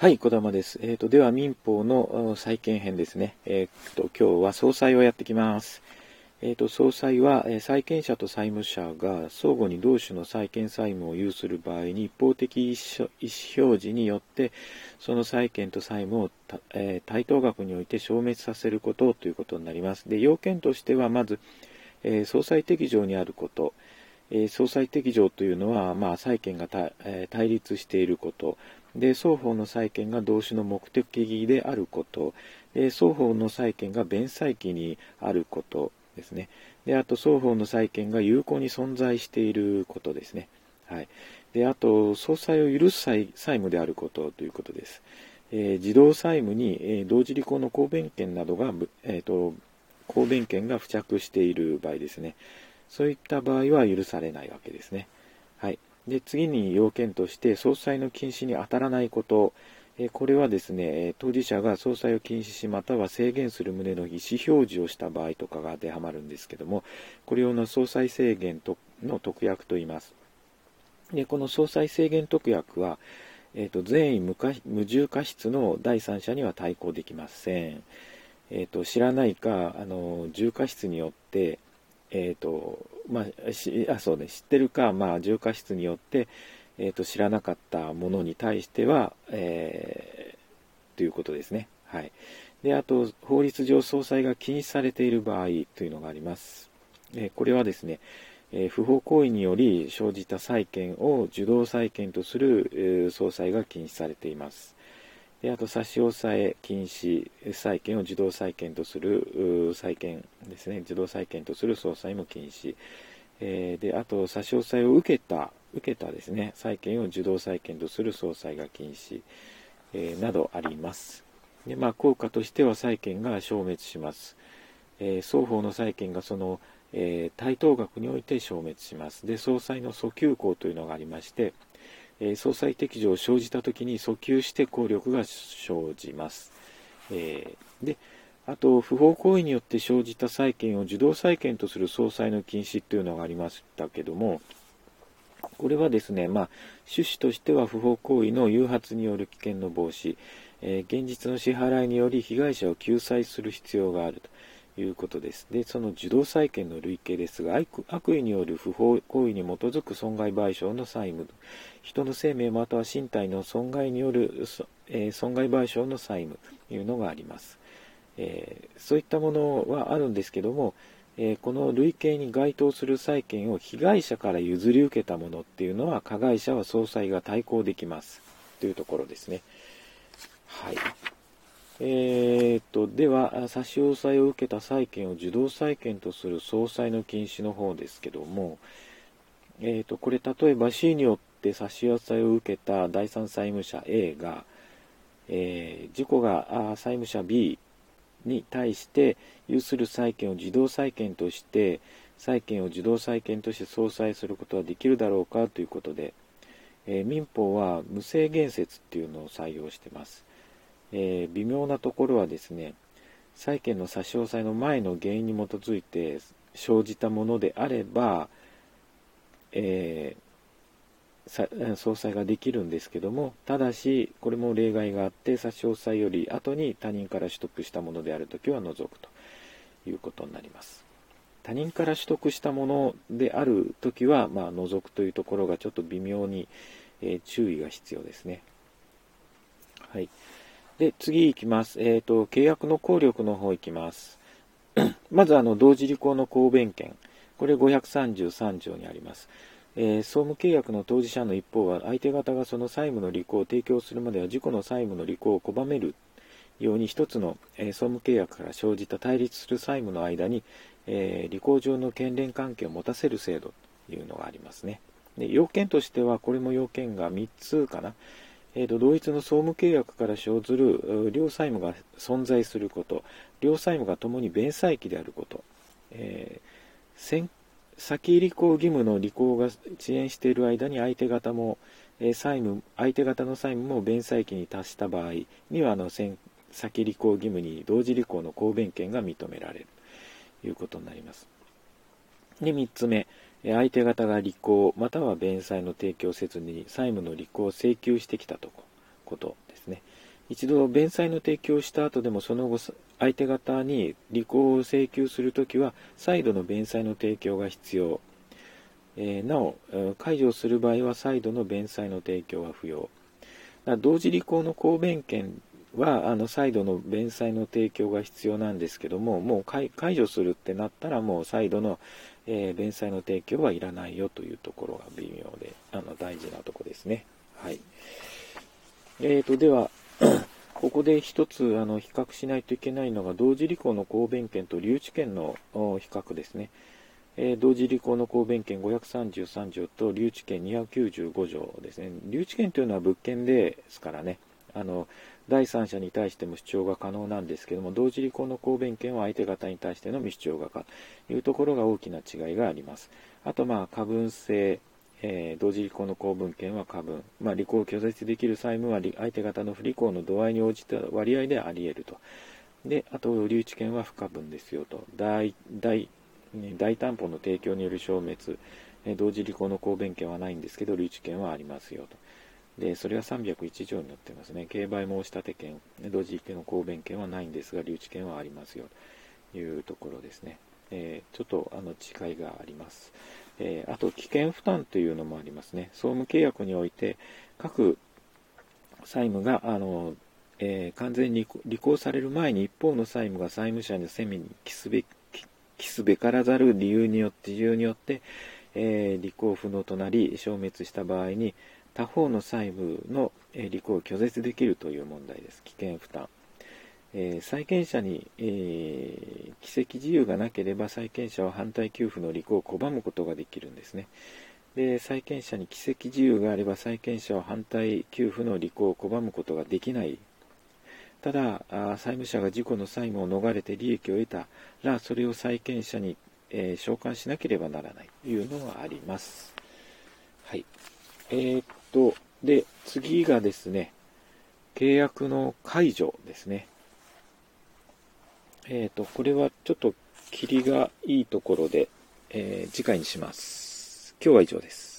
はい、小玉です。えっ、ー、と、では民法の債権編ですね。えっ、ー、と、今日は総裁をやってきます。えっ、ー、と、総裁は、え債権者と債務者が相互に同種の債権債務を有する場合に一方的意思表示によって、その債権と債務を、え対等額において消滅させることということになります。で、要件としては、まず、え総裁適上にあること、え総裁適上というのは、まあ、債権がえ対立していること、で双方の債権が同種の目的であること。で双方の債権が弁済期にあることですね。であと双方の債権が有効に存在していることですね。はい。であと総裁を許す債務であることということです、えー、自動債務に、えー、同時履行の公弁権などが、えーと公弁権が付着している場合ですね。そういった場合は許されないわけですね。はい。で次に要件として総裁の禁止に当たらないこと、えこれはですね当事者が総裁を禁止しまたは制限する旨の意思表示をした場合とかが当てはまるんですけどもこれをの総裁制限の特約と言います。でこの総裁制限特約は、えーと、善意無無重過失の第三者には対抗できません、えーと、知らないかあの重過失によってえっ、ー、と、まあ、しあそうね、知ってるか、まあ、重過失によって、えーと、知らなかったものに対しては、えー、ということですね。はい。で、あと、法律上総裁が禁止されている場合というのがあります。え、これはですね、え、不法行為により生じた債権を受動債権とする、えー、総裁が禁止されています。であと差し押さえ禁止債権を自動債権とする債権ですね。自動債権とする総裁も禁止、えー、であと差し押さえを受けた受けたですね。債権を受動債権とする総裁が禁止、えー、などあります。で、まあ、効果としては債権が消滅します、えー、双方の債権がその、え対等額において消滅します。で総裁の訴求項というのがありましてえー、総裁適上生じた時に訴求して効力が生じます。えー、であと、不法行為によって生じた債権を受動債権とする総裁の禁止というのがありましたけども、これはですね、まあ、趣旨としては不法行為の誘発による危険の防止、えー、現実の支払いにより被害者を救済する必要があると。いうことです。で、その受動債権の累計ですが、悪意による不法行為に基づく損害賠償の債務、人の生命または身体の損害による、えー、損害賠償の債務というのがあります。えー、そういったものはあるんですけども、えー、この累計に該当する債権を被害者から譲り受けたものっていうのは、加害者は総裁が対抗できますというところですね。はい。えー、と、では、差し押さえを受けた債権を受動債権とする総裁の禁止の方ですけども、えー、っと、これ例えば C によって差し押さえを受けた第三債務者 A が、えー、事故が債務者 B に対して有する債権を自動債権として債権を受動債権として相殺することはできるだろうかということで、えー、民法は無制限説っていうのを採用してます。えー、微妙なところはですね債権の差し押さえの前の原因に基づいて生じたものであれば、えー、総裁ができるんですけどもただしこれも例外があって差し押さえより後に他人から取得したものであるときは除くということになります他人から取得したものであるときは、まあ、除くというところがちょっと微妙に、えー、注意が必要ですねはいで、次いきます。えっ、ー、と、契約の効力の方いきます。まず、あの、同時履行の公弁権。これ533条にあります。えー、総務契約の当事者の一方は、相手方がその債務の履行を提供するまでは、自己の債務の履行を拒めるように、一つの、えー、総務契約から生じた対立する債務の間に、えー、履行上の権連関係を持たせる制度というのがありますね。で要件としては、これも要件が3つかな。えーと、同一の総務契約から生ずる両債務が存在すること、両債務がともに弁済期であること、えー、先先履行義務の履行が遅延している間に相手方も、え、債務相手方の債務も弁済期に達した場合にはあの先履行義務に同時履行の公弁権が認められるということになります。で、3つ目、相手方が履行または弁済の提供せずに債務の履行を請求してきたとことですね。一度弁済の提供した後でもその後相手方に履行を請求するときは再度の弁済の提供が必要。えー、なお、解除する場合は再度の弁済の提供は不要。同時履行の公弁権はあの再度の弁済の提供が必要なんですけども、もう解除するってなったらもう再度の、えー、弁済の提供はいらないよというところが微妙で、あの大事なとこですね。はい。えーと、では、ここで一つあの比較しないといけないのが同時履行の公弁権と留置権の比較ですね。えー、同時履行の公弁権533条と留置権295条ですね。留置権というのは物件ですからね。あの第三者に対しても主張が可能なんですけども、同時履行の公弁権は相手方に対しての未主張が可というところが大きな違いがあります。あと、まあ、過分性、えー、同時履行の公文権は過分、まあ、履行を拒絶できる債務は相手方の不履行の度合いに応じた割合であり得ると。で、あと、留置権は不可分ですよと。大大大担保の提供による消滅え、同時履行の公弁権はないんですけど、留置権はありますよと。で、それは301条になってますね。競売申し立て権、同時の公弁権はないんですが、留置権はありますよというところですね。えー、ちょっとあの違いがあります。えー、あと、危険負担というのもありますね。総務契約において、各債務が、あの、えー、完全に履行される前に一方の債務が債務者の責めに帰すべきすべからざる理由によって、理由によって、えー、履行不能となり消滅した場合に、他方の債務のえ履行を拒絶できるという問題です。危険負担。えー、債権者に、えー、奇跡自由がなければ債権者は反対給付の履行を拒むことができるんですね。で債権者に奇跡自由があれば債権者は反対給付の履行を拒むことができないただ債務者が事故の債務を逃れて利益を得たらそれを債権者に、えー、償還しなければならないというのがあります。はいえー、っと、で、次がですね、契約の解除ですね。えっ、と、これはちょっと霧がいいところで、えー、次回にします。今日は以上です。